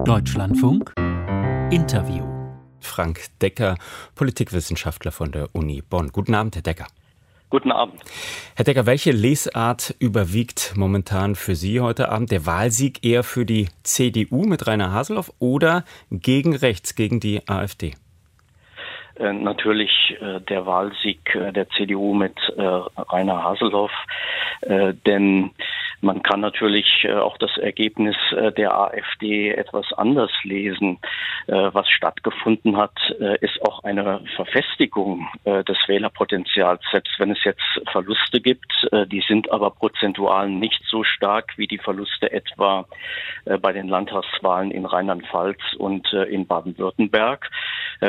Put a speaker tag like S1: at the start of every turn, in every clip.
S1: Deutschlandfunk Interview.
S2: Frank Decker, Politikwissenschaftler von der Uni Bonn. Guten Abend, Herr Decker.
S3: Guten Abend.
S2: Herr Decker, welche Lesart überwiegt momentan für Sie heute Abend? Der Wahlsieg eher für die CDU mit Rainer Haseloff oder gegen rechts, gegen die AfD?
S3: Äh, natürlich äh, der Wahlsieg äh, der CDU mit äh, Rainer Haseloff, äh, denn man kann natürlich äh, auch das Ergebnis der AfD etwas anders lesen. was stattgefunden hat, ist auch eine Verfestigung des Wählerpotenzials, selbst wenn es jetzt Verluste gibt. die sind aber prozentual nicht so stark wie die Verluste etwa bei den Landtagswahlen in Rheinland-Pfalz und in Baden-Württemberg.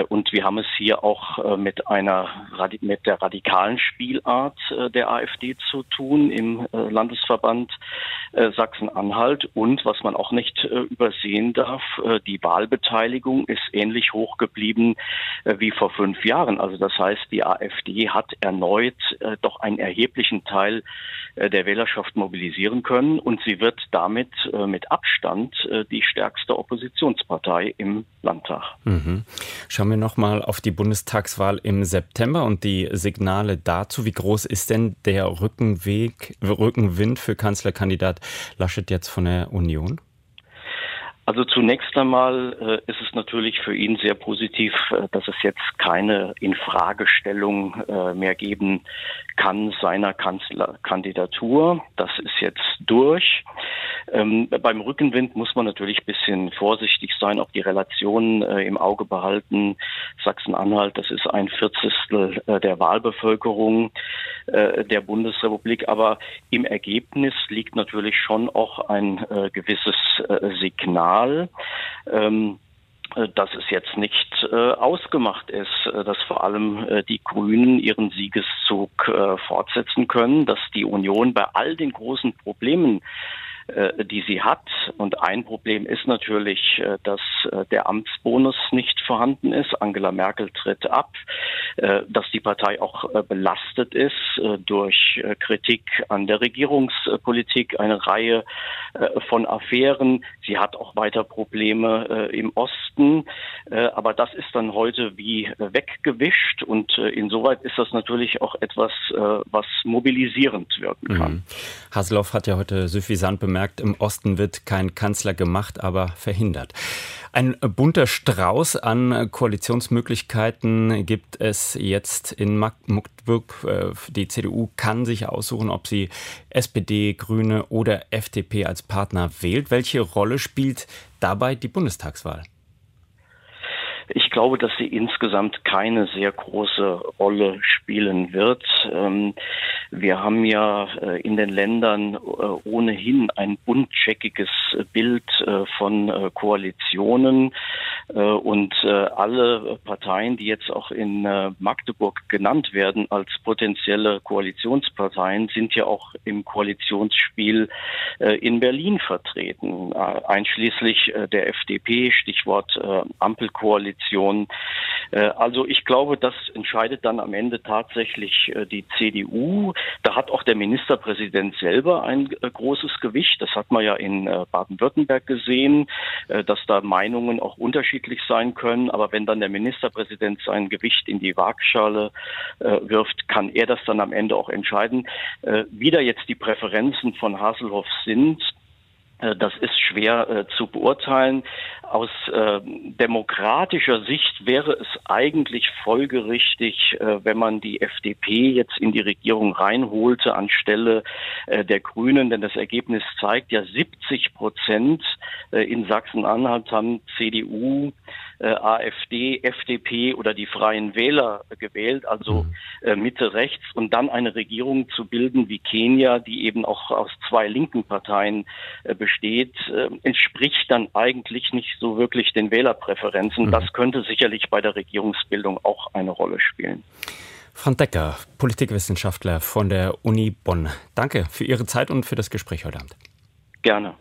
S3: Und wir haben es hier auch mit einer mit der radikalen Spielart der AfD zu tun im Landesverband äh, Sachsen-Anhalt. Und was man auch nicht äh, übersehen darf, äh, die Wahlbeteiligung ist ähnlich hoch geblieben äh, wie vor fünf Jahren. Also das heißt, die AfD hat erneut äh, doch einen erheblichen Teil äh, der Wählerschaft mobilisieren können und sie wird damit mit Abstand die stärkste Oppositionspartei im Landtag.
S2: Mhm. Schauen wir noch mal auf die Bundestagswahl im September und die Signale dazu. Wie groß ist denn der Rückenweg, Rückenwind für Kanzlerkandidat Laschet jetzt von der Union?
S3: Also zunächst einmal äh, ist es natürlich für ihn sehr positiv, äh, dass es jetzt keine Infragestellung äh, mehr geben kann seiner Kanzlerkandidatur. Das ist jetzt durch. Ähm, beim Rückenwind muss man natürlich ein bisschen vorsichtig sein, auch die Relationen äh, im Auge behalten. Sachsen-Anhalt, das ist ein Vierzigstel äh, der Wahlbevölkerung äh, der Bundesrepublik. Aber im Ergebnis liegt natürlich schon auch ein gewisses äh, Signal. Ähm, äh, dass es jetzt nicht äh, ausgemacht ist, äh, dass vor allem äh, die Grünen ihren Siegeszug äh, fortsetzen können, dass die Union bei all den großen Problemen die sie hat. Und ein Problem ist natürlich, äh, dass äh, der Amtsbonus nicht vorhanden ist. Angela Merkel tritt ab, dass die Partei auch belastet ist durch Kritik an der Regierungspolitik, eine Reihe von Affären. Sie hat auch weiter Probleme im Osten. Aber das ist dann heute wie weggewischt. Und insoweit ist das natürlich auch etwas, was mobilisierend wirken kann. Mhm.
S2: Hasloff hat ja heute suffisant bemerkt, bemerkt, im Osten wird kein Kanzler gemacht, aber verhindert. Ein bunter Strauß an Koalitionsmöglichkeiten gibt es jetzt in Magdeburg. Äh, die CDU kann sich aussuchen, ob sie SPD, Grüne oder FDP als Partner wählt. Welche Rolle spielt dabei die Bundestagswahl?
S3: Ich glaube, dass sie insgesamt keine sehr große Rolle spielen wird. Ähm, wir haben ja äh, in den Ländern äh, ohnehin ein buntcheckiges Bild äh, von Koalitionen und alle Parteien, die jetzt auch in Magdeburg genannt werden als potenzielle Koalitionsparteien, sind ja auch im Koalitionsspiel in Berlin vertreten, einschließlich der FDP, Stichwort Ampelkoalition. Also ich glaube, das entscheidet dann am Ende tatsächlich die CDU. Da hat auch der Ministerpräsident selber ein äh, großes Gewicht. Das hat man ja in äh, Baden-Württemberg gesehen, äh, dass da Meinungen auch unterschiedlich sein können. Aber wenn dann der Ministerpräsident sein Gewicht in die Waagschale wirft, kann er das dann am Ende auch entscheiden. Wie da jetzt die Präferenzen von Haselhoff sind, äh, das ist schwer äh, zu beurteilen. Aus äh, demokratischer Sicht wäre es eigentlich folgerichtig, äh, wenn man die FDP jetzt in die Regierung reinholte anstelle äh, der Grünen, denn das Ergebnis zeigt ja 70 Prozent äh, in Sachsen-Anhalt haben CDU, AfD, FDP oder die Freien Wähler gewählt, also mhm. Mitte rechts, und dann eine Regierung zu bilden wie Kenia, die eben auch aus zwei linken Parteien besteht besteht, äh, entspricht dann eigentlich nicht so wirklich den Wählerpräferenzen. Mhm. Das könnte sicherlich bei der Regierungsbildung auch eine Rolle spielen.
S2: Frank Decker, Politikwissenschaftler von der Uni Bonn. Danke für Ihre Zeit und für das Gespräch heute Abend.
S3: Gerne.